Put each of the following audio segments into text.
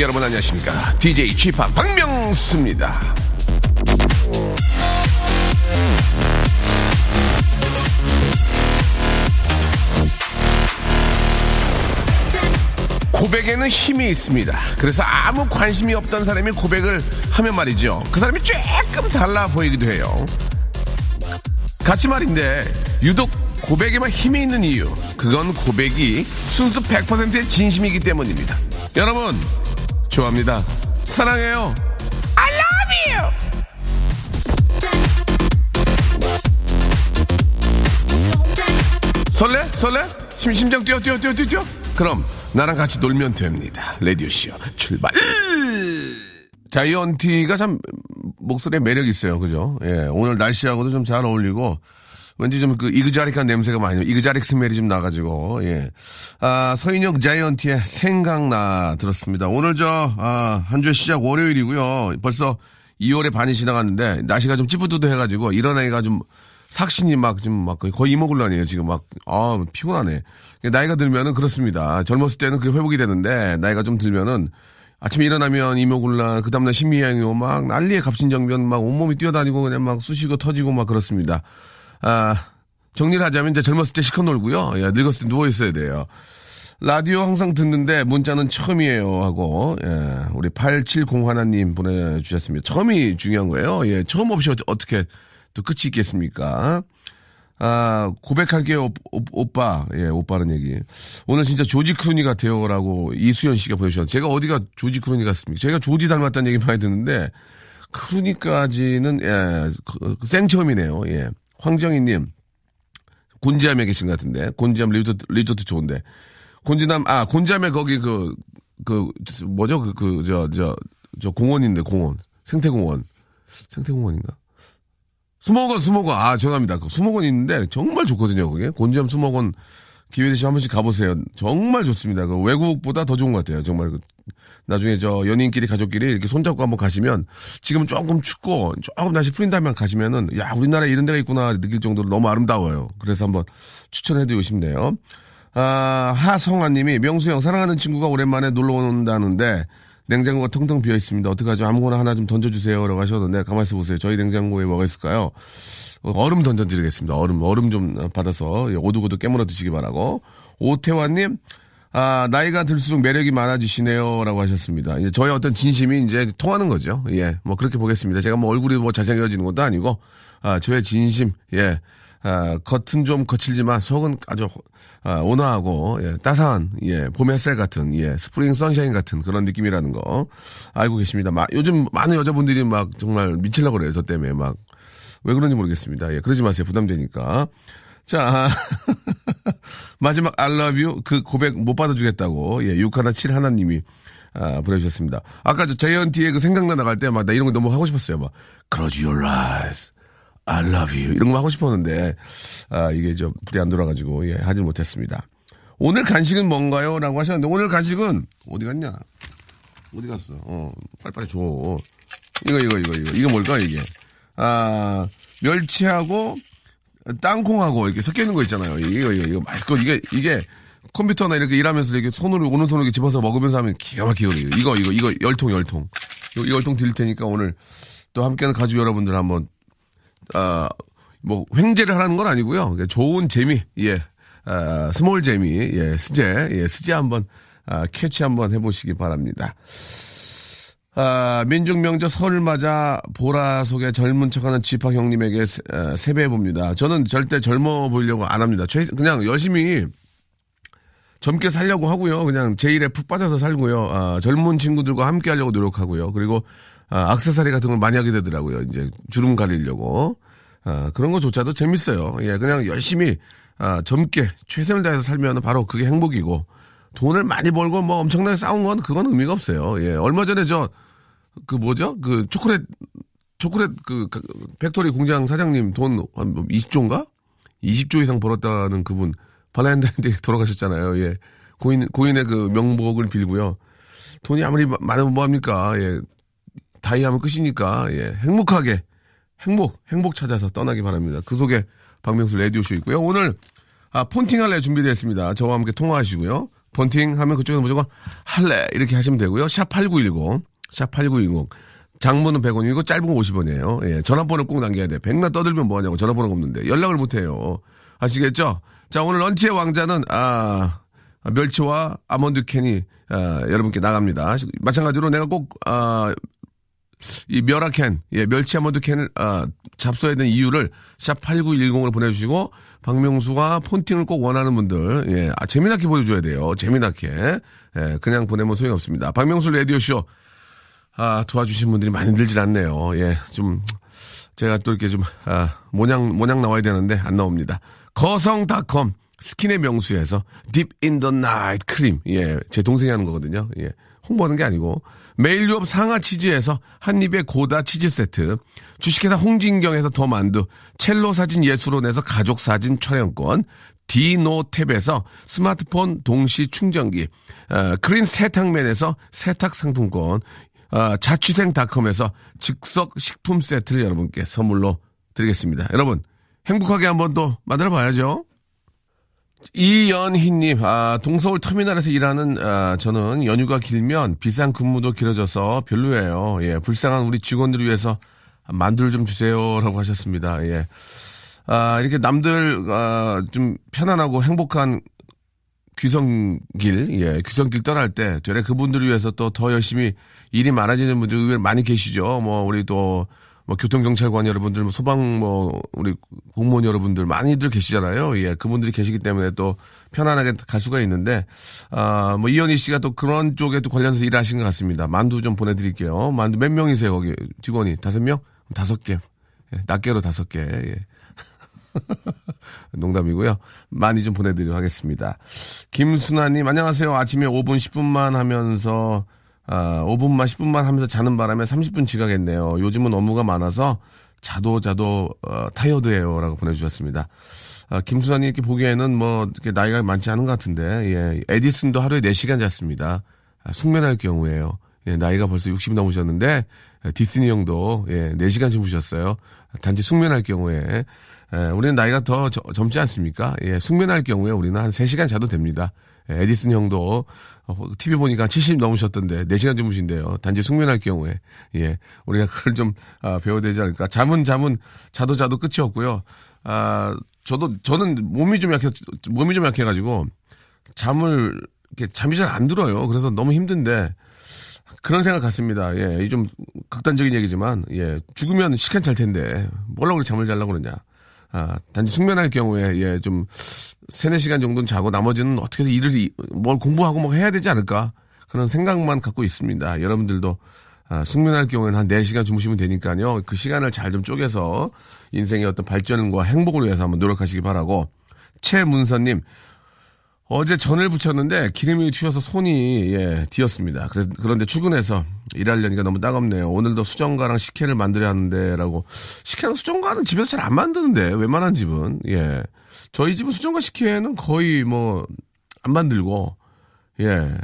여러분 안녕하십니까? DJ g 파 박명수입니다. 고백에는 힘이 있습니다. 그래서 아무 관심이 없던 사람이 고백을 하면 말이죠. 그 사람이 조금 달라 보이기도 해요. 같이 말인데 유독 고백에만 힘이 있는 이유. 그건 고백이 순수 100%의 진심이기 때문입니다. 여러분 좋아합니다. 사랑해요. I love you! 설레? 설레? 심, 심장 뛰어 뛰어 뛰어 뛰어 뛰어. 그럼 나랑 같이 놀면 됩니다. 레디오쇼 출발. 자이언티가 참 목소리에 매력 있어요. 그죠? 예 오늘 날씨하고도 좀 잘 어울리고 왠지 좀 그 이그자릭한 냄새가 많이, 이그자릭 스멜이 좀 나가지고, 예. 아, 서인혁 자이언티의 생각나 들었습니다. 오늘 저, 아, 한 주의 시작 월요일이고요. 벌써 2월의 반이 지나갔는데, 날씨가 좀 찌뿌드드해가지고, 일어나기가 좀, 삭신이 막, 좀 막, 거의 이모굴란이에요, 지금 막. 아, 피곤하네. 나이가 들면은 그렇습니다. 젊었을 때는 그게 회복이 되는데, 나이가 좀 들면은, 아침에 일어나면 이모굴란, 그 다음날 신미양요, 막 난리의 갑신정변, 막 온몸이 뛰어다니고 그냥 막 쑤시고 터지고 막 그렇습니다. 아, 정리를 하자면 이제 젊었을 때 시커 놀고요. 예, 늙었을 때 누워 있어야 돼요. 라디오 항상 듣는데 문자는 처음이에요 하고 예, 우리 870 하나님 보내주셨습니다. 처음이 중요한 거예요. 예, 처음 없이 어떻게 또 끝이 있겠습니까? 아, 고백할게요, 오, 오빠. 예, 오빠는 얘기. 오늘 진짜 조지 크루니 같아요라고 이수연 씨가 보내주셨는데 제가 어디가 조지 크루니 같습니까? 제가 조지 닮았다는 얘기 많이 듣는데 크루니까지는 예, 그, 그 생 처음이네요. 예. 황정희님, 곤지암에 계신 것 같은데, 곤지암 리조트, 리조트 좋은데. 곤지남, 아, 곤지암에 거기 그, 그, 뭐죠? 그, 그, 저, 저, 저 공원인데, 공원. 생태공원. 생태공원인가? 수목원, 수목원. 아, 죄송합니다. 그 수목원 있는데 정말 좋거든요, 거기. 곤지암 수목원 기회 되시면 한 번씩 가보세요. 정말 좋습니다. 그 외국보다 더 좋은 것 같아요. 정말 그 나중에 저 연인끼리 가족끼리 이렇게 손잡고 한번 가시면 지금은 조금 춥고 조금 날씨 풀린다면 가시면은 야 우리나라에 이런 데가 있구나 느낄 정도로 너무 아름다워요. 그래서 한번 추천해드리고 싶네요. 아 하성아님이 명수 형 사랑하는 친구가 오랜만에 놀러 온다는데 냉장고가 텅텅 비어 있습니다. 어떡하죠? 아무거나 하나 좀 던져주세요라고 하셨는데 가만 있어 보세요. 저희 냉장고에 뭐가 있을까요? 얼음 던져드리겠습니다. 얼음 얼음 좀 받아서 오두고두 깨물어 드시기 바라고 오태환님. 아, 나이가 들수록 매력이 많아지시네요. 라고 하셨습니다. 이제 저의 어떤 진심이 이제 통하는 거죠. 예. 뭐 그렇게 보겠습니다. 제가 뭐 얼굴이 뭐 잘생겨지는 것도 아니고, 아, 저의 진심, 예. 아, 겉은 좀 거칠지만 속은 아주, 아, 온화하고, 예. 따스한, 예. 봄 햇살 같은, 예. spring sunshine 같은 그런 느낌이라는 거 알고 계십니다. 막 요즘 많은 여자분들이 막 정말 미치려고 그래요. 저 때문에 막. 왜 그런지 모르겠습니다. 예. 그러지 마세요. 부담되니까. 자, 마지막 I love you 그 고백 못 받아주겠다고, 예, 6하나7 하나님이, 아, 보내주셨습니다. 아까 저 제이언티의 그 생각나 나갈 때 막 나 이런 거 너무 하고 싶었어요. 막, close your eyes. I love you. 이런 거 하고 싶었는데, 아, 이게 좀 불이 안 돌아가지고, 예, 하질 못했습니다. 오늘 간식은 뭔가요? 라고 하셨는데, 오늘 간식은, 어디 갔냐? 어디 갔어? 어, 빨리빨리 줘. 이거, 이거, 이거, 이거. 이거 뭘까, 이게? 아, 멸치하고, 땅콩하고 이렇게 섞여 있는 거 있잖아요. 이거, 이거, 이거 맛있고, 이게, 이게 컴퓨터나 이렇게 일하면서 이렇게 손으로, 오른손으로 이렇게 집어서 먹으면서 하면 기가 막히거든요. 이거, 이거, 이거, 열통, 열통. 이 열통 드릴 테니까 오늘 또 함께하는 가족 여러분들 한번, 아, 뭐, 횡재를 하라는 건 아니고요. 좋은 재미, 예. 아, small 재미, 예, 스제, 예, 스제 한번, 아, 캐치 한번 해보시기 바랍니다. 아, 민중 명절 설을 맞아 보라 속에 젊은 척하는 지파 형님에게 세, 아, 세배해 봅니다. 저는 절대 젊어 보이려고 안 합니다. 최, 그냥 열심히 젊게 살려고 하고요. 그냥 제 일에 푹 빠져서 살고요. 아, 젊은 친구들과 함께 하려고 노력하고요. 그리고 아, 악세사리 같은 걸 많이 하게 되더라고요. 이제 주름 가리려고. 아, 그런 거조차도 재밌어요. 예, 그냥 열심히 아, 젊게 최선을 다해서 살면 바로 그게 행복이고 돈을 많이 벌고 뭐 엄청나게 싸운 건 그건 의미가 없어요. 예, 얼마 전에 저 그 뭐죠? 그 초콜릿 초콜릿 그, 그 factory 공장 사장님 돈 한 20조인가? 20조 이상 벌었다는 그분 발렌타인데이인데 돌아가셨잖아요. 예. 고인, 고인의 그 명복을 빌고요. 돈이 아무리 마- 많으면 뭐 합니까? 예. die 하면 끝이니까, 예. 행복하게, 행복, 행복 찾아서 떠나기 바랍니다. 그 속에 박명수 라디오 쇼 있고요. 오늘, 아, 폰팅 할래 준비되어 있습니다. 저와 함께 통화하시고요. 폰팅 하면 그쪽에서 무조건 할래 이렇게 하시면 되고요. 샵8910, 샵 8910. 장문은 100원 이고 짧은 건 50원이에요. 예, 전화번호 꼭 남겨야 돼. 백날 떠들면 뭐하냐고 전화번호가 없는데 연락을 못해요. 아시겠죠? 자 오늘 런치의 왕자는 아 아, 멸치와 아몬드 캔이 아, 여러분께 나갑니다. 마찬가지로 내가 꼭 아, 이 멸아캔, 예, 멸치 아몬드 캔을, 아, 잡숴야 되는 이유를 샵8910으로 보내주시고, 박명수와 폰팅을 꼭 원하는 분들, 예, 아, 재미나게 보여줘야 돼요. 재미나게. 예, 그냥 보내면 소용이 없습니다. 박명수 라디오쇼, 아, 도와주신 분들이 많이 늘질 않네요. 예, 좀, 제가 또 이렇게 좀, 아, 모양, 모양 나와야 되는데 안 나옵니다. 거성닷컴 스킨의 명수에서 deep in the night 크림. 예, 제 동생이 하는 거거든요. 예, 홍보하는 게 아니고. 매일 유업 상하 치즈에서 한입의 고다 치즈 세트. 주식회사 홍진경에서 더 만두. 첼로 사진 예술원에서 가족 사진 촬영권. 디노탭에서 스마트폰 동시 충전기. 어, 그린 세탁맨에서 세탁 상품권. 아, 자취생닷컴에서 즉석 식품 세트를 여러분께 선물로 드리겠습니다. 여러분, 행복하게 한번 또 만들어 봐야죠. 이연희님, 아, 동서울 터미널에서 일하는, 아, 저는 연휴가 길면 비상 근무도 길어져서 별로예요. 예, 불쌍한 우리 직원들을 위해서 만두를 좀 주세요라고 하셨습니다. 예. 아, 이렇게 남들, 아, 좀 편안하고 행복한 귀성길, 예, 귀성길 떠날 때, 되레 그분들을 위해서 또 더 열심히 일이 많아지는 분들 의외로 많이 계시죠. 뭐, 우리 또, 뭐, 교통경찰관 여러분들, 뭐 소방, 뭐, 우리 공무원 여러분들 많이들 계시잖아요. 예, 그분들이 계시기 때문에 또 편안하게 갈 수가 있는데, 아, 뭐, 이현희 씨가 또 그런 쪽에 또 관련해서 일하신 것 같습니다. 만두 좀 보내드릴게요. 만두 몇 명이세요, 거기 직원이? 다섯 명? 다섯 개. 예, 낱개로 다섯 개. 예. 농담이고요. 많이 좀 보내드리도록 하겠습니다. 김순아님, 안녕하세요. 아침에 5분, 10분만 하면서, 아, 5분만, 10분만 하면서 자는 바람에 30분 지각했네요. 요즘은 업무가 많아서 자도 자도, 어, 타이어드예요 라고 보내주셨습니다. 아, 김순아님 이렇게 보기에는 뭐, 이렇게 나이가 많지 않은 것 같은데, 예. 에디슨도 하루에 4시간 잤습니다. 아, 숙면할 경우에요. 예, 나이가 벌써 60 넘으셨는데, 예, 디스니 형도, 예, 4시간 주무셨어요. 단지 숙면할 경우에. 예, 우리는 나이가 더 저- 젊지 않습니까? 예, 숙면할 경우에 우리는 한 3시간 자도 됩니다. 예, 에디슨 형도 어, TV 보니까 70 넘으셨던데 4시간 주무신대요. 단지 숙면할 경우에. 예, 우리가 그걸 좀 아, 배워야 되지 않을까. 잠은 잠은 자도 자도 끝이 없고요. 아, 저도 저는 몸이 좀 약해 몸이 좀 약해 가지고 잠을 이렇게 잠이 잘 안 들어요. 그래서 너무 힘든데 그런 생각 같습니다. 예, 이 좀 극단적인 얘기지만, 예, 죽으면 시간 잘 텐데, 뭘라고 잠을 자려고 그러냐. 아, 단지 숙면할 경우에, 예, 좀, 세네 시간 정도는 자고 나머지는 어떻게든 일을, 이- 뭘 공부하고 뭐 해야 되지 않을까. 그런 생각만 갖고 있습니다. 여러분들도, 아, 숙면할 경우에는 한 4시간 주무시면 되니까요. 그 시간을 잘 좀 쪼개서 인생의 어떤 발전과 행복을 위해서 한번 노력하시기 바라고. 최문서님, 어제 전을 붙였는데 기름이 튀어서 손이 예, 뒤었습니다. 그런데 출근해서 일하려니까 너무 따갑네요. 오늘도 수정가랑 식혜를 만들어야 하는데라고 식혜랑 수정가는 집에서 잘 안 만드는데 웬만한 집은 예 저희 집은 수정가 식혜는 거의 뭐 안 만들고 예.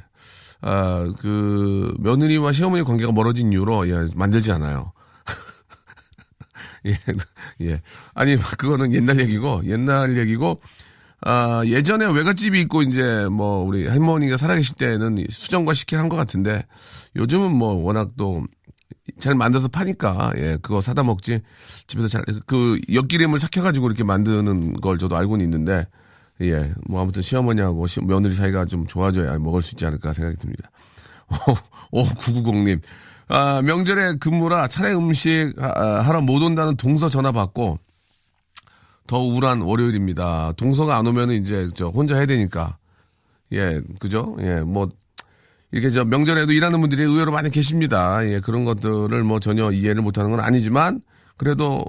아, 그, 며느리와 시어머니 관계가 멀어진 이유로, 예, 만들지 않아요. 예, 예. 아니, 그거는 옛날 얘기고, 옛날 얘기고, 아, 예전에 외갓집이 있고, 이제, 뭐, 우리 할머니가 살아계실 때는 수정과 식혜 한것 같은데, 요즘은 뭐, 워낙 또, 잘 만들어서 파니까, 예, 그거 사다 먹지. 집에서 잘, 그, 엿기름을 삭혀가지고 이렇게 만드는 걸 저도 알고는 있는데, 예, 뭐, 아무튼 시어머니하고 시- 며느리 사이가 좀 좋아져야 먹을 수 있지 않을까 생각이 듭니다. 오, 990님. 아, 명절에 근무라 차례 음식 아, 아, 하러 못 온다는 동서 전화 받고 더 우울한 월요일입니다. 동서가 안 오면은 이제 저 혼자 해야 되니까. 예, 그죠? 예, 뭐 이렇게 저 명절에도 일하는 분들이 의외로 많이 계십니다. 예, 그런 것들을 뭐 전혀 이해를 못하는 건 아니지만 그래도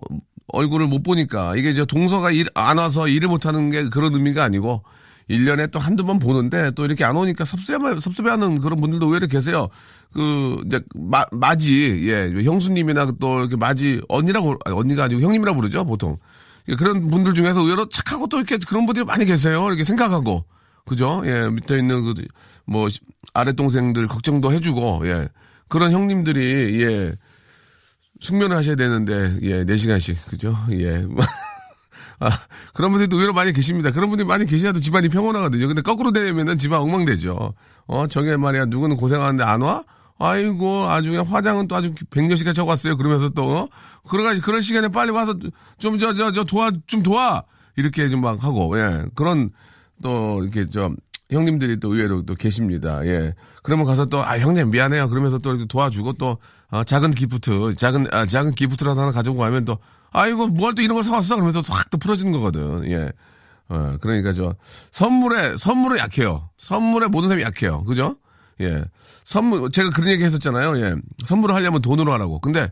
얼굴을 못 보니까 이게 이제 동서가 일, 안 와서 일을 못하는 게 그런 의미가 아니고 1년에 또 한두 번 보는데 또 이렇게 안 오니까 섭섭해, 섭섭해하는 그런 분들도 의외로 계세요. 그, 이제, 마, 마지, 예, 형수님이나 또 이렇게 마지, 언니라고, 아니, 언니가 아니고 형님이라고 부르죠, 보통. 예, 그런 분들 중에서 의외로 착하고 또 이렇게 그런 분들이 많이 계세요. 이렇게 생각하고. 그죠? 예, 밑에 있는 그, 뭐, 아래 동생들 걱정도 해주고, 예. 그런 형님들이, 예, 숙면을 하셔야 되는데, 예, 4시간씩, 그죠? 예. 아, 그런 분들도 의외로 많이 계십니다. 그런 분들이 많이 계셔도 집안이 평온하거든요. 근데 거꾸로 되면은 집안 엉망되죠. 어, 저게 말이야, 누구는 고생하는데 안 와? 아이고, 아주 그냥 화장은 또 아주 백년씩까 적었어요. 그러면서 또, 어? 그러가, 그런 시간에 빨리 와서 좀, 저, 저, 저, 도와, 좀 도와! 이렇게 좀 막 하고, 예. 그런, 또, 이렇게 좀, 형님들이 또 의외로 또 계십니다. 예. 그러면 가서 또, 아, 형님 미안해요. 그러면서 또 이렇게 도와주고 또, 어, 작은 기프트, 작은, 아, 작은 기프트라도 하나 가지고 가면 또, 아이고, 뭘 또 이런 걸 사왔어? 그러면서 확 또 풀어지는 거거든. 예. 어, 그러니까 저, 선물에, 선물에 약해요. 선물에 모든 사람이 약해요. 그죠? 예. 선물, 제가 그런 얘기 했었잖아요. 예. 선물을 하려면 돈으로 하라고. 근데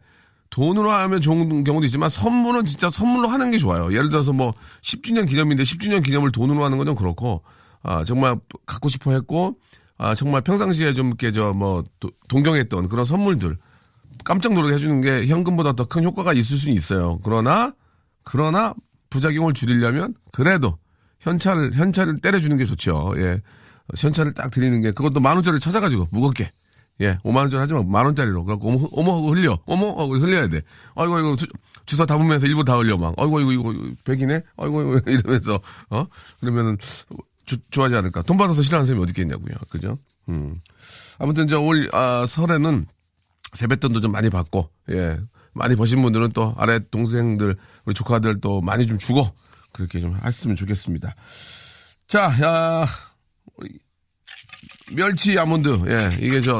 돈으로 하면 좋은 경우도 있지만 선물은 진짜 선물로 하는 게 좋아요. 예를 들어서 뭐 10주년 기념인데 10주년 기념을 돈으로 하는 건 좀 그렇고, 아, 정말 갖고 싶어 했고, 아, 정말 평상시에 좀 이렇게 저 뭐 동경했던 그런 선물들 깜짝 놀라게 해주는 게 현금보다 더 큰 효과가 있을 수는 있어요. 그러나, 그러나 부작용을 줄이려면 그래도 현찰을, 현찰을 때려주는 게 좋죠. 예. 현찰을 딱 드리는 게 그것도 만 원짜리 찾아가지고 무겁게 예, 5만 원짜리 하지만 만 원짜리로 그래갖고 어머 어머 하고 흘려 어머 하고 흘려야 돼. 아이고 이거 주, 주사 담으면서 일부 다 흘려 막. 아이고 이거 이거 백이네. 아이고 이러면서 어 그러면은 주, 좋아하지 않을까. 돈 받아서 싫어하는 사람이 어디 있겠냐고요. 그죠? 음. 아무튼 저올 아, 설에는 세뱃돈도 좀 많이 받고 예 많이 버신 분들은 또 아래 동생들 우리 조카들 또 많이 좀 주고 그렇게 좀 했으면 좋겠습니다. 자, 야. 멸치 아몬드, 예, 이게 저,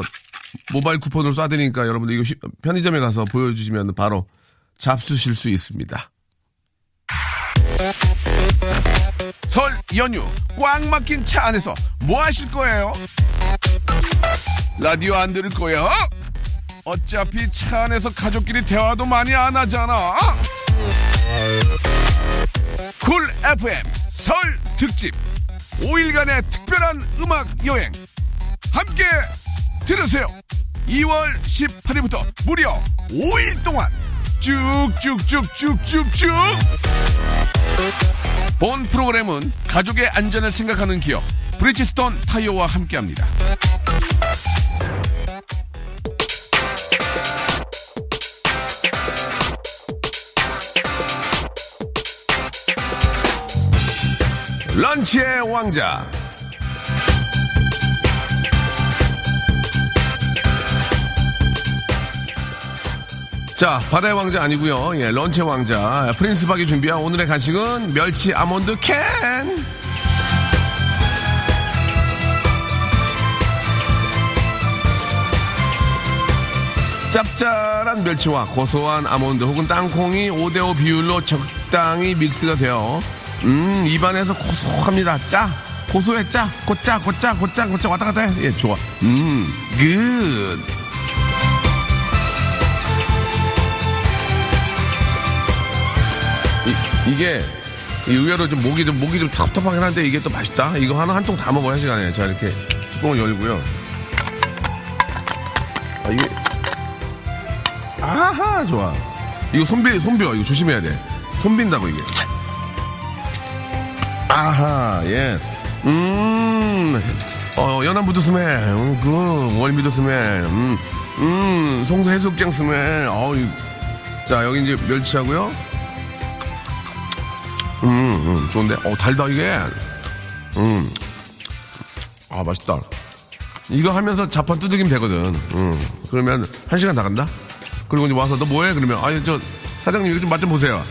모바일 쿠폰으로 쏴드리니까 여러분들 이거 쉬, 편의점에 가서 보여주시면 바로 잡수실 수 있습니다. 설 연휴 꽉 막힌 차 안에서 뭐 하실 거예요? 라디오 안 들을 거야? 어차피 차 안에서 가족끼리 대화도 많이 안 하잖아. 쿨 FM 설 특집 5일간의 특별한 음악 여행 함께 들으세요. 2월 18일부터 무려 5일 동안 쭉쭉쭉쭉쭉쭉 본 프로그램은 가족의 안전을 생각하는 기업 브리지스톤 타이어와 함께합니다. 런치의 왕자. 자, 바다의 왕자 아니고요. 예, 런치의 왕자. 프린스 박이 준비한 오늘의 간식은 멸치 아몬드 캔. 짭짤한 멸치와 고소한 아몬드 혹은 땅콩이 5대5 비율로 적당히 믹스가 되어 음, 입안에서 고소합니다. 짜. 고소해, 짜. 곧짜, 곧짜, 곧짜, 곧짜 왔다 갔다 해. 예, 좋아. 음, good. 이, 이게, 의외로 좀 목이 좀, 목이 좀 텁텁하긴 한데 이게 또 맛있다. 이거 하나 한 통 다 먹어야 시간에. 자, 이렇게 뚜껑을 열고요. 아, 이게. 아하, 좋아. 이거 손비, 손비어. 이거 조심해야 돼. 손빈다고, 이게. 아하, 예. 음, 어, 연안 부두스메, 음, 그, 월미 두스메, 음, 음, 송도 해수욕장 스메, 어 자, 여기 이제 멸치하고요. 음, 음, 좋은데? 어, 달다, 이게. 음, 아, 맛있다. 이거 하면서 자판 두들기면 되거든. 음, 그러면 한 시간 나간다? 그리고 이제 와서 너 뭐해? 그러면, 아니, 저, 사장님 이거 좀 맛 좀 보세요.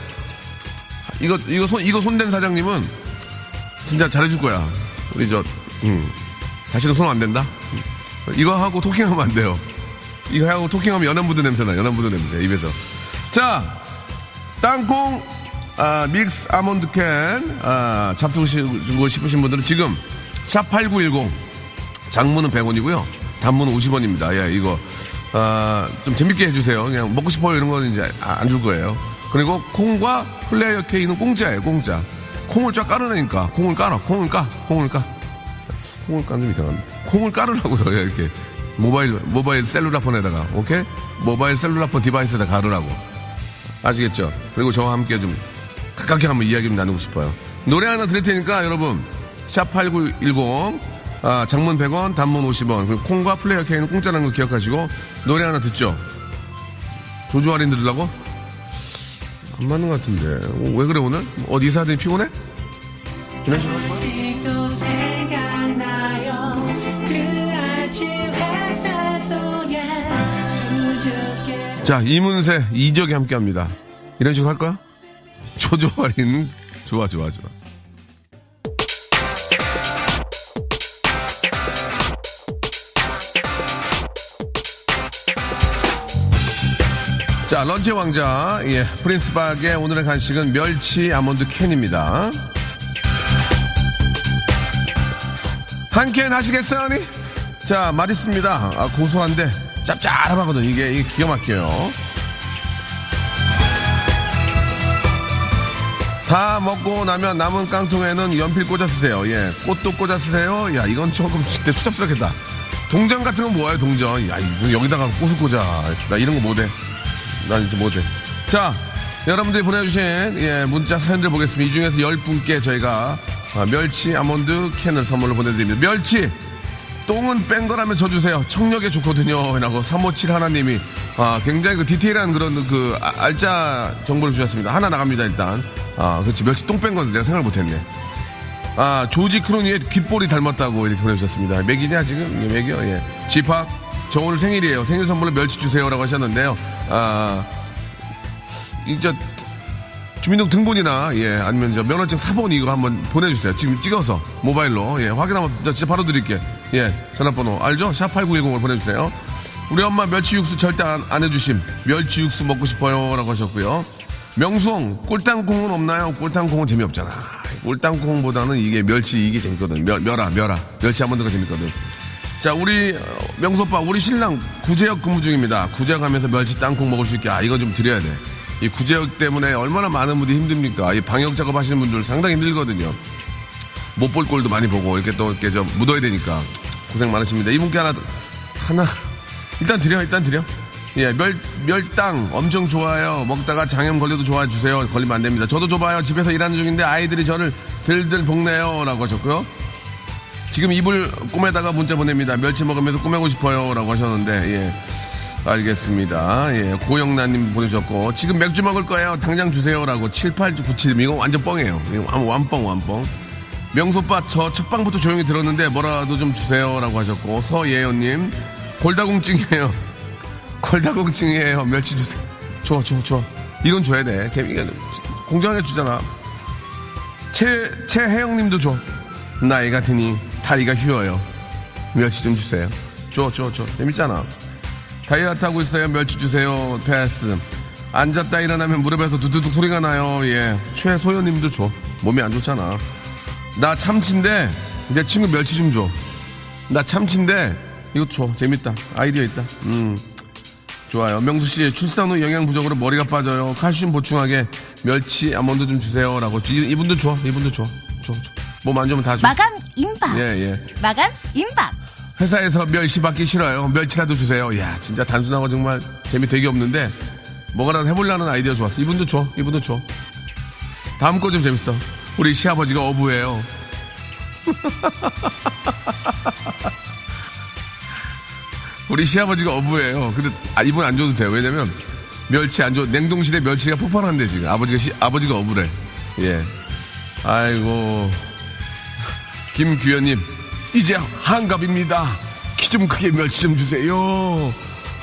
이거, 이거 손, 이거 손댄 사장님은 진짜 잘해줄 거야. 우리 저, 음. 다시는 손 안 된다? 이거 하고 토킹하면 안 돼요. 이거 하고 토킹하면 연안부드 냄새나, 연안부드 냄새, 입에서. 자, 땅콩, 아, 믹스 아몬드 캔, 아, 잡수고 싶으신 분들은 지금, 샵8910, 장문은 100원이고요. 단문은 50원입니다. 예, 이거, 아, 좀 재밌게 해주세요. 그냥 먹고 싶어요. 이런 거는 이제 안 줄 거예요. 그리고 콩과 플레이어 K는 공짜예요, 공짜. 콩을 쫙 깔으라니까. 콩을 깔아. 콩을 까. 콩을 까. 콩을 까는 좀 이상한데. 콩을 깔으라고요. 이렇게. 모바일, 모바일 셀룰라폰에다가. 오케이? 모바일 셀룰라폰 디바이스에다 가르라고. 아시겠죠? 그리고 저와 함께 좀 가깝게 한번 이야기 좀 나누고 싶어요. 노래 하나 들을 테니까 여러분. 샵 8910 아, 장문 100원, 단문 50원. 그리고 콩과 플레이어 K는 공짜라는 거 기억하시고 노래 하나 듣죠. 조조 할인 들으려고? 안 맞는 것 같은데. 어, 왜 그래 오늘? 어디 이사들이 피곤해? 이런 식으로 하는 거야? 아직도 생각나요 그 아침 햇살 속에 수줍게 자, 이문세, 이적이 함께 합니다. 이런 식으로 할 거야? 조조 할인. 좋아, 좋아, 좋아. 자, 런치 왕자, 예, 프린스박의 오늘의 간식은 멸치 아몬드 캔입니다. 한 캔 하시겠어요, 언니? 자, 맛있습니다. 아, 고소한데 짭짤하거든. 이게, 이게 기가 막혀요. 다 먹고 나면 남은 깡통에는 연필 꽂아 쓰세요. 예. 꽃도 꽂아 쓰세요. 야, 이건 조금 진짜 추잡스럽겠다. 동전 같은 건 뭐예요, 동전? 야, 여기다가 꽃을 꽂아. 나 이런 거 못해. 나 진짜 못해. 자, 여러분들이 보내주신 예, 문자 사연들 보겠습니다. 이 중에서 10분께 저희가 아, 멸치 아몬드 캔을 선물로 보내드립니다. 멸치! 똥은 뺀 거라면 줘주세요. 청력에 좋거든요. 라고 357 하나님이 아, 굉장히 그 디테일한 그런 그 아- 알짜 정보를 주셨습니다. 하나 나갑니다, 일단. 아, 그렇지. 멸치 똥 뺀 건데 내가 생각을 못했네. 아, 조지 크로니의 귓볼이 닮았다고 이렇게 보내주셨습니다. 맥이냐, 지금? 예, 맥이요? 예. 집합, 저 오늘 생일이에요. 생일 선물로 멸치 주세요라고 하셨는데요. 아, 이제 주민등 등본이나 예 아니면 저 면허증 사본 이거 한번 보내주세요. 지금 찍어서 모바일로 예 확인하면 저 진짜 바로 드릴게. 예 전화번호 알죠? 샵 8910을 보내주세요. 우리 엄마 멸치 육수 절대 안, 안 해주심. 멸치 육수 먹고 싶어요라고 하셨고요. 명수홍 꼴땅콩은 없나요? 꼴땅콩은 재미없잖아. 꼴땅콩보다는 이게 멸치 이게 재밌거든. 멸, 멸아 멸아 멸치 아몬드가 재밌거든. 자, 우리 어, 명수 오빠, 우리 신랑 구제역 근무 중입니다. 구제역 하면서 멸치 땅콩 먹을 수 있게 아 이거 좀 드려야 돼. 이 구제역 때문에 얼마나 많은 분들이 힘듭니까? 이 방역 작업 하시는 분들 상당히 힘들거든요. 못 볼 꼴도 많이 보고 이렇게 또 이렇게 좀 묻어야 되니까 고생 많으십니다. 이분께 하나 하나 일단 드려 일단 드려. 예, 멸, 멸땅 엄청 좋아요. 먹다가 장염 걸려도 좋아해 주세요. 걸리면 안 됩니다. 저도 줘봐요. 집에서 일하는 중인데 아이들이 저를 들들 볶네요. 라고 하셨고요. 지금 이불 꿈에다가 문자 보냅니다. 멸치 먹으면서 꾸매고 싶어요. 라고 하셨는데, 예. 알겠습니다. 예. 고영란님 보내주셨고, 지금 맥주 먹을 거예요. 당장 주세요. 라고 7897. 이거 완전 뻥이에요. 이거 완- 완뻥, 완뻥. 명소빠, 저 첫 방부터 조용히 들었는데 뭐라도 좀 주세요. 라고 하셨고, 서예연님, 골다공증이에요. 골다공증이에요. 멸치 주세요. 줘, 줘, 줘. 이건 줘야 돼. 재미가, 공정하게 주잖아. 최, 최혜영님도 줘. 나이 같으니 다리가 휘어요. 멸치 좀 주세요. 줘, 줘, 줘. 재밌잖아. 다이어트 하고 있어요. 멸치 주세요. 패스. 앉았다 일어나면 무릎에서 두두둑 소리가 나요. 예. 최소연님도 줘. 몸이 안 좋잖아. 나 참치인데 내 친구 멸치 좀 줘. 나 참치인데 이거 줘. 재밌다. 아이디어 있다. 음. 좋아요. 명수 씨, 출산 후 영양 부족으로 머리가 빠져요. 칼슘 보충하게 멸치 아몬드 좀 주세요라고. 이- 이분도 줘. 이분도 줘. 줘, 줘. 몸안 좋으면 다 줘. 마감 임박. 예, 예. 마감 임박. 회사에서 멸치 받기 싫어요. 멸치라도 주세요. 야, 진짜 단순하고 정말 재미 되게 없는데 뭐가라도 해보려는 아이디어 좋았어. 이분도 줘. 이분도 줘. 다음 거 좀 재밌어. 우리 시아버지가 어부예요. 우리 시아버지가 어부예요. 근데 아, 이분 안 줘도 돼요. 왜냐면 멸치 안 줘. 냉동실에 멸치가 폭발한대 지금. 아버지가 시- 아버지가 어부래. 예. 아이고. 김규현님, 이제 한갑입니다. 키 좀 크게 멸치 좀 주세요.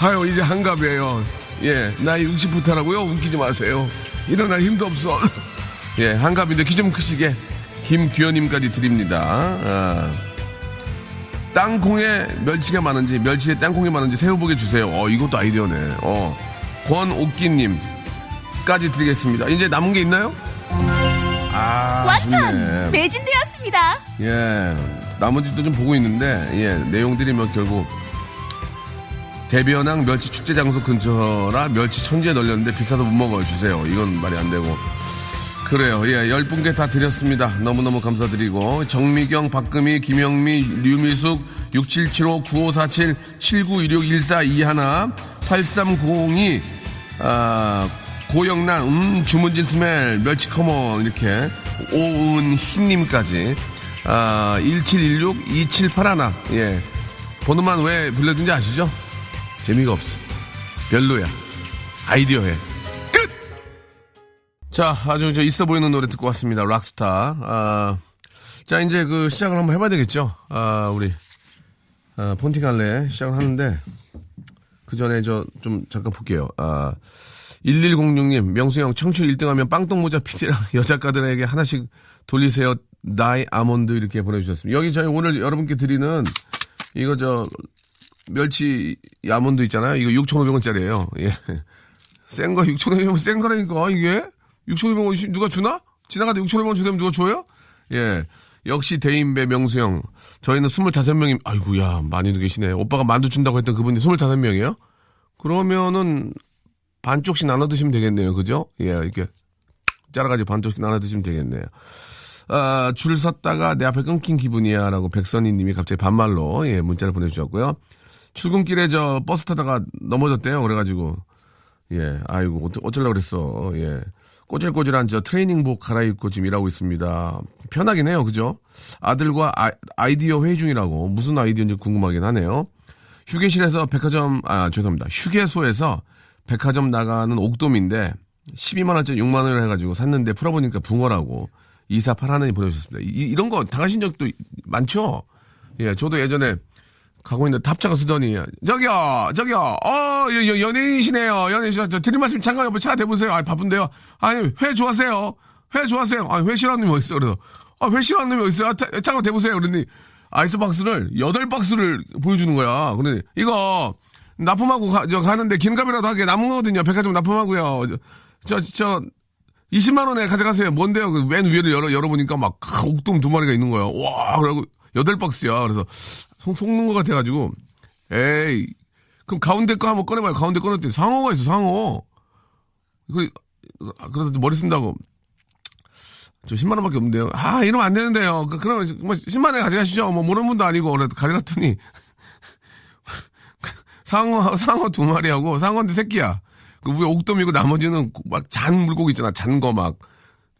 아유, 이제 한갑이에요. 예, 나이 60부터라고요? 웃기지 마세요. 일어날 힘도 없어. 예, 한갑인데 키 좀 크시게 김규현님까지 드립니다. 아. 땅콩에 멸치가 많은지, 멸치에 땅콩이 많은지 새우보게 주세요. 어, 이것도 아이디어네. 어, 권옥기님까지 드리겠습니다. 이제 남은 게 있나요? 아, 아쉽네. 매진되었습니다. 예, 나머지도 좀 보고 있는데, 예, 내용들이 뭐 결국, 대변항 멸치 축제 장소 근처라 멸치 천지에 널렸는데 비싸서 못 먹어요. 주세요. 이건 말이 안 되고. 그래요. 예, 열 분께 다 드렸습니다. 너무너무 감사드리고. 정미경, 박금희, 김영미, 류미숙, 6775, 9547, 7916, 1421, 8302, 아, 고영란, 음, 주문진 smell, 멸치 come on, 이렇게, 오은희님까지 아, 1716 2781. 예. 번호만 왜 불러준지 아시죠? 재미가 없어. 별로야. 아이디어 해. 끝! 자, 아주 저 있어 보이는 노래 듣고 왔습니다. 락스타. 아, 자, 이제 그 시작을 한번 해봐야 되겠죠? 아, 우리, 아, 폰티갈레 시작을 하는데, 그 전에 저 좀 잠깐 볼게요. 아, 1106님, 명수형 청취 1등 하면 빵똥 모자 PD랑 여작가들에게 하나씩 돌리세요. 나이 아몬드 이렇게 보내주셨습니다. 여기 저희 오늘 여러분께 드리는 이거 저 멸치 아몬드 있잖아요. 이거 6,500원짜리예요. 예. 센거 6,500원 센 거라니까 이게 6,500원 누가 주나? 지나가다 6,500원 주면 누가 줘요? 예. 역시 대인배 명수형. 저희는 25명이 아이고야 많이 계시네. 오빠가 만두 준다고 했던 그분이 25명이에요? 그러면은 반쪽씩 나눠 드시면 되겠네요. 그죠? 예, 이렇게 짜라가지고 반쪽씩 나눠 드시면 되겠네요. 아, 줄 섰다가 내 앞에 끊긴 기분이야. 라고 백선희 님이 갑자기 반말로, 예, 문자를 보내주셨고요. 출근길에 저 버스 타다가 넘어졌대요. 그래가지고, 예, 아이고, 어쩌, 어쩌려고 그랬어. 예. 꼬질꼬질한 저 트레이닝복 갈아입고 지금 일하고 있습니다. 편하긴 해요. 그죠? 아들과 아, 이디어 회의 중이라고. 무슨 아이디어인지 궁금하긴 하네요. 휴게실에서 백화점, 아, 죄송합니다. 휴게소에서 백화점 나가는 옥돔인데 12만원짜리 6만원을 해가지고 샀는데 풀어보니까 붕어라고 2481원이 보내주셨습니다. 이, 런거 당하신 적도 많죠? 예, 저도 예전에 가고 있는데 탑차가 쓰더니 저기요 저기요 어 여- 여- 연예인이시네요. 연예인이시죠 저 드릴 말씀 잠깐 옆에 차 대보세요. 아 바쁜데요. 아니 회 좋아하세요? 회 좋아하세요? 아회 싫어하는 놈이 어딨어? 그래서 아 회 싫어하는 놈이 어딨어요 아, 타- 잠깐 대보세요. 그러니 아이스박스를 여덟 박스를 보여주는 거야. 그러니 이거 납품하고 가, 저 가는데 긴값이라도 하게 남은 거거든요. 백화점 납품하고요. 저 저 20만 원에 가져가세요. 뭔데요? 그맨 위를 열어 열어보니까 막 크, 옥돔 두 마리가 있는 거야. 와, 그러고 여덟 박스야. 그래서 속 속는 것 같아가지고 에이 그럼 가운데 거 한번 꺼내봐요. 가운데 꺼냈더니 상어가 있어 상어. 그 그래서 머리 쓴다고 저 10만 원밖에 없는데요. 아 이러면 안 되는데요. 그, 그럼 뭐 10만 원에 가져가시죠. 뭐 모르는 분도 아니고 그래서 가져갔더니 상어 상어 두 마리하고 상어인데 새끼야. 그 위에 옥돔이고 나머지는 막 잔 물고기 있잖아. 잔 거 막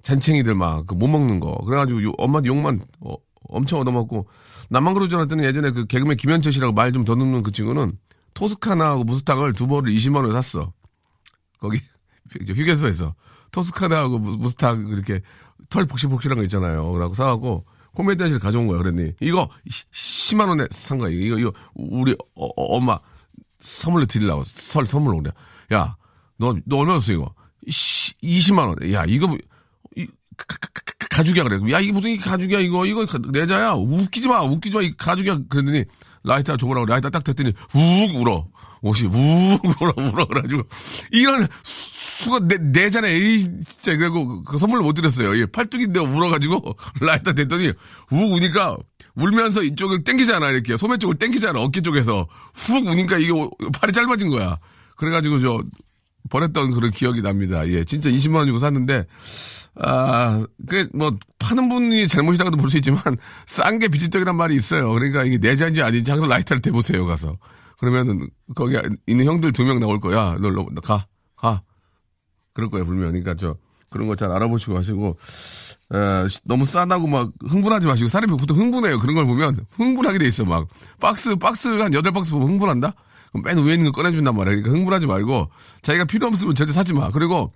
잔챙이들 막 그 못 먹는 거. 그래가지고 요- 엄마한테 욕만 어, 엄청 얻어먹고 나만 그러지 않았더니 예전에 그 개그맨 김현철 씨라고 말 좀더 듣는 그 친구는 토스카나하고 무스탕을 두 벌을 20만 원에 샀어. 거기 휴- 휴게소에서 토스카나하고 무- 무스탕 이렇게 털 복실복실한 거 있잖아요. 그러고 사갖고 코미디언실 가져온 거야. 그랬더니 이거 10만 원에 산 거야. 이거 이거 우리 어, 어, 엄마 선물로 드리려고 설 선물로 그래. 야, 너 너 얼마 줬어 이거? 20만 원. 야, 이거 뭐- 이 가죽이야 그래. 야, 이게 무슨 가죽이야 이거 이거 레자야. 웃기지 마. 웃기지 마. 이 가죽이야. 그랬더니 라이터 줘보라고 라이터 딱 됐더니 욱 울어. 옷이 욱 울어 울어 그래가지고 이런 수가 내, 내잖아. 에이, 진짜. 그리고 그 선물을 못 드렸어요. 예, 팔뚝인데 울어가지고 라이터 됐더니 욱 우니까 울면서 이쪽을 땡기잖아. 이렇게 소매 쪽을 땡기잖아. 어깨 쪽에서 훅 우니까 이게 오- 팔이 짧아진 거야. 그래가지고 저 버렸던 그런 기억이 납니다. 예, 진짜 20만 원 주고 샀는데 아, 그, 뭐, 파는 분이 잘못이라고도 볼 수 있지만, 싼 게 비지떡이란 말이 있어요. 그러니까 이게 레자인지 아닌지 항상 라이터를 대보세요, 가서. 그러면은, 거기 있는 형들 두 명 나올 거야. 너, 너, 너 가, 가. 그럴 거예요, 분명. 그러니까 저, 그런 거 잘 알아보시고 하시고, 에, 시- 너무 싸다고 막 흥분하지 마시고, 사람이 보통 흥분해요. 그런 걸 보면 흥분하게 돼 있어, 막. 박스, 박스 한 여덟 박스 보면 흥분한다? 맨 위에 있는 거 꺼내준단 말이야. 그러니까 흥분하지 말고, 자기가 필요 없으면 절대 사지 마. 그리고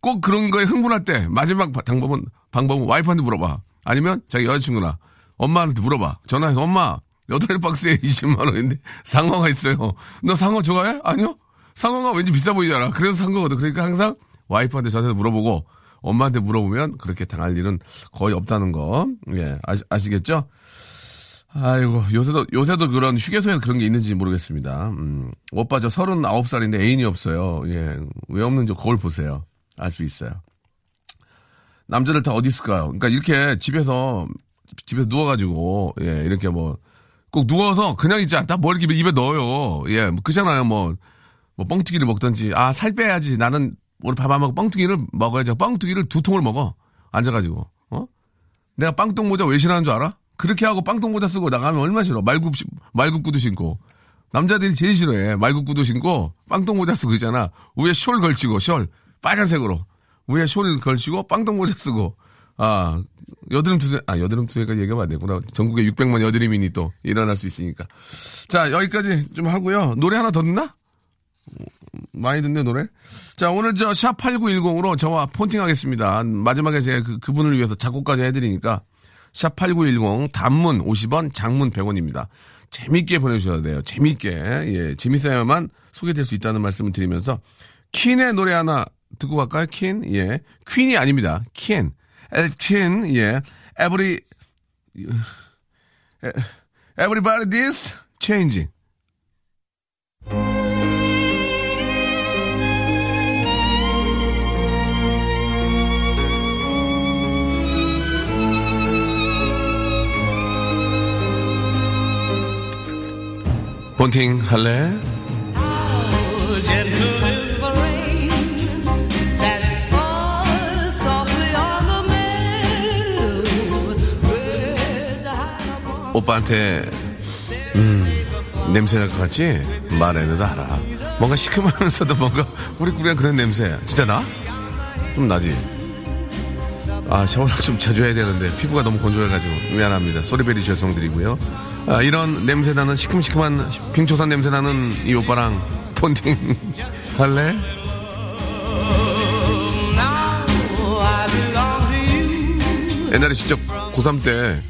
꼭 그런 거에 흥분할 때 마지막 바- 방법은 방법은 와이프한테 물어봐. 아니면 자기 여자친구나 엄마한테 물어봐. 전화해서 엄마 여덟 박스에 20만 원인데 상어가 있어요. 너 상어 좋아해? 아니요. 상어가 왠지 비싸 보이잖아. 그래서 산 거거든. 그러니까 항상 와이프한테 전화해서 물어보고 엄마한테 물어보면 그렇게 당할 일은 거의 없다는 거. 예, 아시, 아시겠죠? 아이고, 요새도, 요새도 그런 휴게소에 그런 게 있는지 모르겠습니다. 음, 오빠 저 39살인데 애인이 없어요. 예, 왜 없는지 거울 보세요. 알 수 있어요. 남자들 다 어디 있을까요? 그러니까 이렇게 집에서, 집에서 누워가지고, 예, 이렇게 뭐, 꼭 누워서 그냥 있지 않다? 뭘 이렇게 입에 넣어요. 예, 뭐, 그잖아요. 뭐, 뭐, 뻥튀기를 먹던지, 아, 살 빼야지. 나는 오늘 밥 안 먹고 뻥튀기를 먹어야지. 뻥튀기를 두 통을 먹어. 앉아가지고, 어? 내가 빵똥 모자 왜 싫어하는 줄 알아? 그렇게 하고 빵똥 모자 쓰고 나가면 얼마나 싫어. 말굽, 시- 말굽 구두 신고. 남자들이 제일 싫어해. 말굽 구두 신고 빵똥 모자 쓰고 있잖아. 위에 숄 걸치고 숄 빨간색으로 위에 숄 걸치고 빵똥 모자 쓰고 아, 여드름 투세, 아, 여드름 투세까지 얘기하면 안 되구나. 전국에 600만 여드름인이 또 일어날 수 있으니까. 자, 여기까지 좀 하고요. 노래 하나 더 듣나? 많이 듣네, 노래. 자, 오늘 저 샵8910으로 저와 폰팅 하겠습니다. 마지막에 제가 그, 그분을 위해서 작곡까지 해드리니까 샵8910 단문 50원, 장문 100원입니다. 재밌게 보내주셔야 돼요. 재밌게. 예, 재밌어야만 소개될 수 있다는 말씀을 드리면서 킨의 노래 하나 듣고 갈까요? 킨? 예. 퀸이 아닙니다. 킨. 킨, 예. Every, everybody this changing. 본팅 할래? 오빠한테 음 냄새 날 것 같지? 말해도 알아. 뭔가 시큼하면서도 뭔가 꾸리꾸리한 그런 냄새. 진짜 나? 좀 나지. 아 샤워를 좀 자주 해야 되는데 피부가 너무 건조해가지고 미안합니다. 소리베리 죄송드리고요. 아, 이런 냄새 나는 시큼시큼한 빙초산 냄새 나는 이 오빠랑 폰팅 할래? 옛날에 직접 고3 때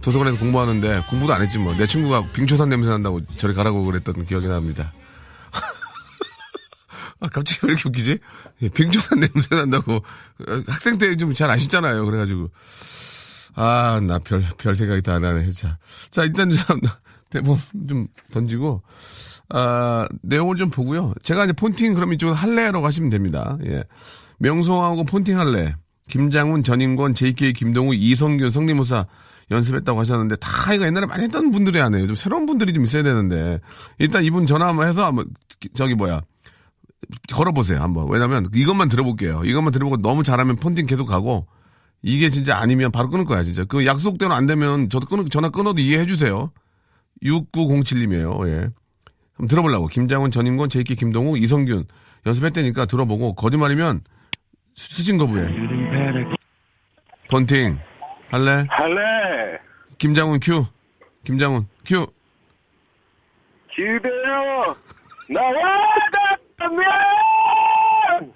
도서관에서 공부하는데 공부도 안 했지 뭐. 내 친구가 빙초산 냄새 난다고 저리 가라고 그랬던 기억이 납니다. 아, 갑자기 왜 이렇게 웃기지? 예, 빙초산 냄새 난다고 어, 학생 때 좀 잘 아시잖아요. 그래가지고 아, 나 별, 별 생각이 다안 나네. 자, 자 일단 좀 대본 좀 던지고 아, 내용을 좀 보고요. 제가 이제 폰팅 그럼 이쪽으로 할래라고 하시면 됩니다. 예. 명성하고 폰팅 할래. 김장훈, 전인권, JK, 김동우, 이성균, 성대모사 연습했다고 하셨는데 다 이거 옛날에 많이 했던 분들이 안 해요. 좀 새로운 분들이 좀 있어야 되는데 일단 이분 전화 한번 해서 한번 저기 뭐야 걸어보세요 한번. 왜냐면 이것만 들어볼게요. 이것만 들어보고 너무 잘하면 폰팅 계속 가고 이게 진짜 아니면 바로 끊을 거야 진짜. 그 약속대로 안 되면 저도 끊 전화 끊어도 이해해 주세요. 6907님이에요. 예. 한번 들어보려고. 김장훈, 전인권, JK 김동욱, 이선균 연습했다니까 들어보고 거짓말이면 수- 수신 거부해. 폰팅 할래? 할래 김장훈 큐. 김장훈 큐. 기대요 나와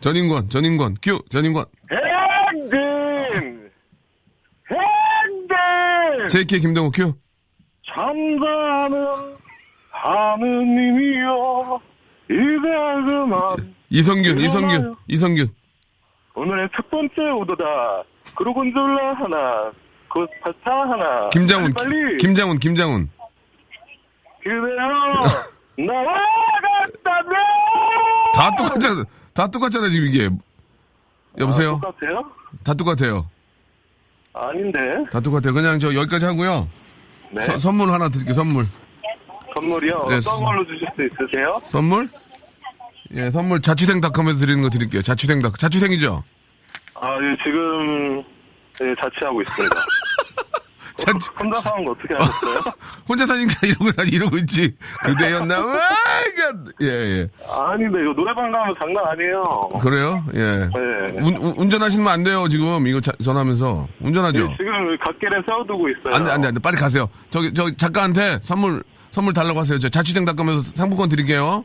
전인권 전인권 큐. 전인권 행진 행진 제이키 김동욱 큐. 참사는 하느님이여 이제 그만 이성균 이성균. 이성균. 오늘의 첫 번째 오도다. 그로곤졸라 하나 그 파스타 하나. 김장훈 빨리. 김장훈 김장훈. 기대요 나와 같다면! 다 똑같잖아 다 똑같잖아 지금 이게. 여보세요? 아, 똑같아요? 다 똑같아요 아닌데. 다 똑같아요 그냥 저 여기까지 하고요. 네. 서- 선물 하나 드릴게요 선물. 선물이요? 네, 어떤 걸로 주실 수 있으세요? 선물? 예 선물 자취생닷컴에서 드리는 거 드릴게요. 자취생닷 자취생이죠? 아, 예, 지금, 예, 자취하고 있습니다. 자취 혼자 사는 거 어떻게 하셨어요? 혼자 사니까 이러고 나 이러고 있지. 그대였나? 예예. 아닌데, 이거 노래방 가면 장난 아니에요. 그래요? 예. 네. 운, 운- 운전하시면 안 돼요 지금. 이거 자- 전화하면서. 운전하죠? 예, 지금 갓길에 세워두고 있어요. 안 돼 안 돼 안 돼. 빨리 가세요. 저기 저기 작가한테 선물 선물 달라고 하세요. 저 자취생닷컴에서 상품권 드릴게요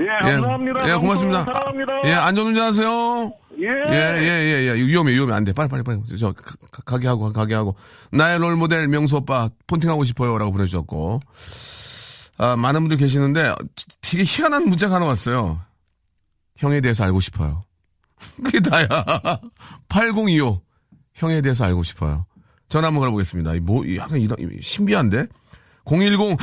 예, 감사합니다. 예, 고맙습니다. 사랑합니다. 예, 안전운전하세요. 예. 예, 예, 예, 예. 위험해, 위험해. 안 돼. 빨리, 빨리, 빨리. 저, 가- 가- 가게 하고, 가게 하고. 나의 롤 모델 명수 오빠, 폰팅하고 싶어요. 라고 보내주셨고. 아, 많은 분들 계시는데, 되게 희한한 문자가 하나 왔어요. 형에 대해서 알고 싶어요. 그게 다야. 8025. 형에 대해서 알고 싶어요. 전화 한번 걸어보겠습니다. 이 뭐, 이 약간 이런, 이 신비한데? 010,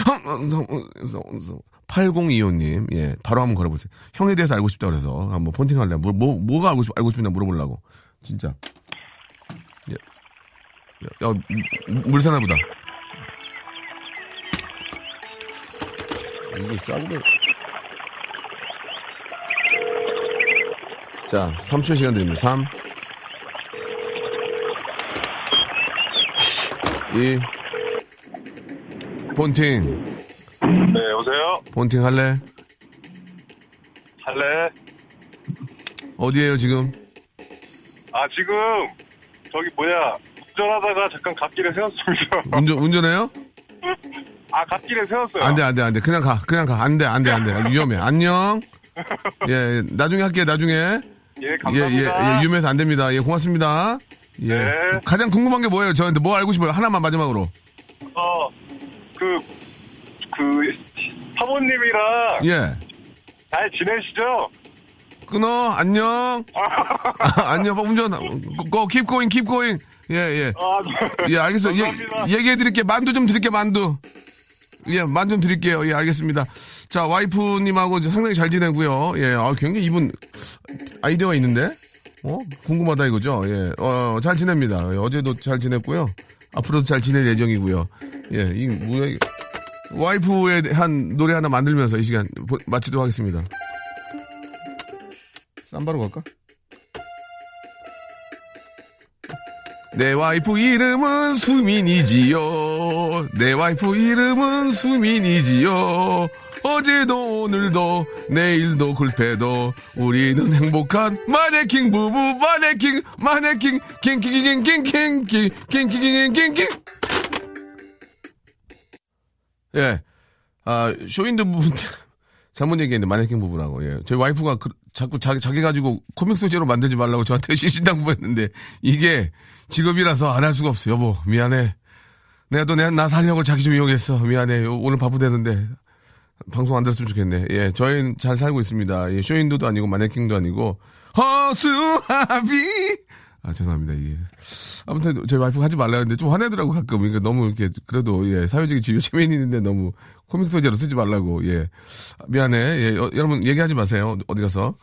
8025님, 예, 바로 한번 걸어보세요. 형에 대해서 알고 싶다 그래서 한번 폰팅 할래. 뭐, 뭐, 뭐가 알고 싶, 알고 싶나 물어보려고. 진짜. 예. 야, 물사나 보다. 이게 싸구려. 자, 3초 시간 드립니다. 3, 2, 폰팅. 네, 여보세요? 폰팅 할래? 할래? 어디에요, 지금? 아, 지금, 저기 뭐야 운전하다가 잠깐 갓길에 세웠습니다. 운전, 운전해요? 아 갓길에 세웠어요. 안 돼, 안 돼, 안 돼. 그냥 가, 그냥 가. 안 돼, 안 돼, 안 돼. 위험해. 안녕. 예, 나중에 할게요, 나중에. 예 예, 예, 감사합니다. 예, 유명해서 안 됩니다. 예, 고맙습니다. 예. 네. 가장 궁금한 게 뭐예요? 저한테 뭐 알고 싶어요? 하나만 마지막으로. 어 그 그 그, 사모님이랑 예. 잘 지내시죠? 끊어. 안녕. 아, 안녕. 운전. 고, keep going, keep going. 예, 예. 아, 예, 알겠어요. 감사합니다. 예, 얘기해 드릴게요. 만두 좀 드릴게요, 만두. 예, 만두 좀 드릴게요. 예, 알겠습니다. 자, 와이프님하고 상당히 잘 지내고요. 예, 아, 굉장히 이분 아이디어가 있는데? 어? 궁금하다 이거죠? 예, 어, 잘 지냅니다. 예, 어제도 잘 지냈고요. 앞으로도 잘 지낼 예정이고요. 예, 이, 뭐야, 이게. 와이프에 대한 노래 하나 만들면서 이 시간 보- 마치도록 하겠습니다. 쌈바로 갈까? 내 와이프 이름은 수민이지요. 내 와이프 이름은 수민이지요. 어제도 오늘도 내일도 글패도 우리는 행복한 마네킹 부부 마네킹 마네킹 킹킹킹킹킹킹킹킹킹킹킹 예. 아, 쇼윈도 부부 잘못 얘기했는데 마네킹 부부라고. 예. 저희 와이프가 그- 자꾸 자기 자기 가지고 코믹 소재로 만들지 말라고 저한테 신신당부했는데 이게 직업이라서 안 할 수가 없어. 여보, 미안해. 내가 또 내 나 살려고 자기 좀 이용했어. 미안해. 요- 오늘 바쁘대는데 방송 안 들었으면 좋겠네. 예, 저희는 잘 살고 있습니다. 예, 쇼윈도도 아니고 마네킹도 아니고 허수아비. 아 죄송합니다. 이게 아무튼 저희 와이프 하지 말라 했는데 좀 화내더라고 가끔. 그러니까 너무 이렇게 그래도 예 사회적인 지위 체면이 있는데 너무 코믹 소재로 쓰지 말라고. 예 미안해. 예 어, 여러분 얘기하지 마세요. 어디 가서.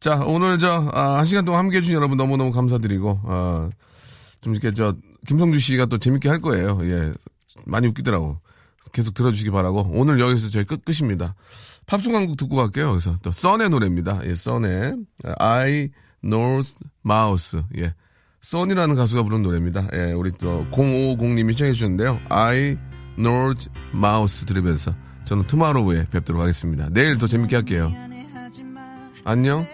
자 오늘 저한 아, 한 시간 동안 함께 해 주신 여러분 너무 너무 감사드리고 아, 좀 이렇게 저 김성주 씨가 또 재밌게 할 거예요. 예 많이 웃기더라고. 계속 들어주시기 바라고 오늘 여기서 저희 끝 끝입니다. 팝송 한곡 듣고 갈게요. 그래서 또 써의 노래입니다. 예, 써의 I Knows Mouse. 예. 써이라는 가수가 부른 노래입니다. 예, 우리 또 0550님이 시청해 주셨는데요. I Knows Mouse 들으면서 저는 투마로우에 뵙도록 하겠습니다. 내일 더 재밌게 할게요. 안녕.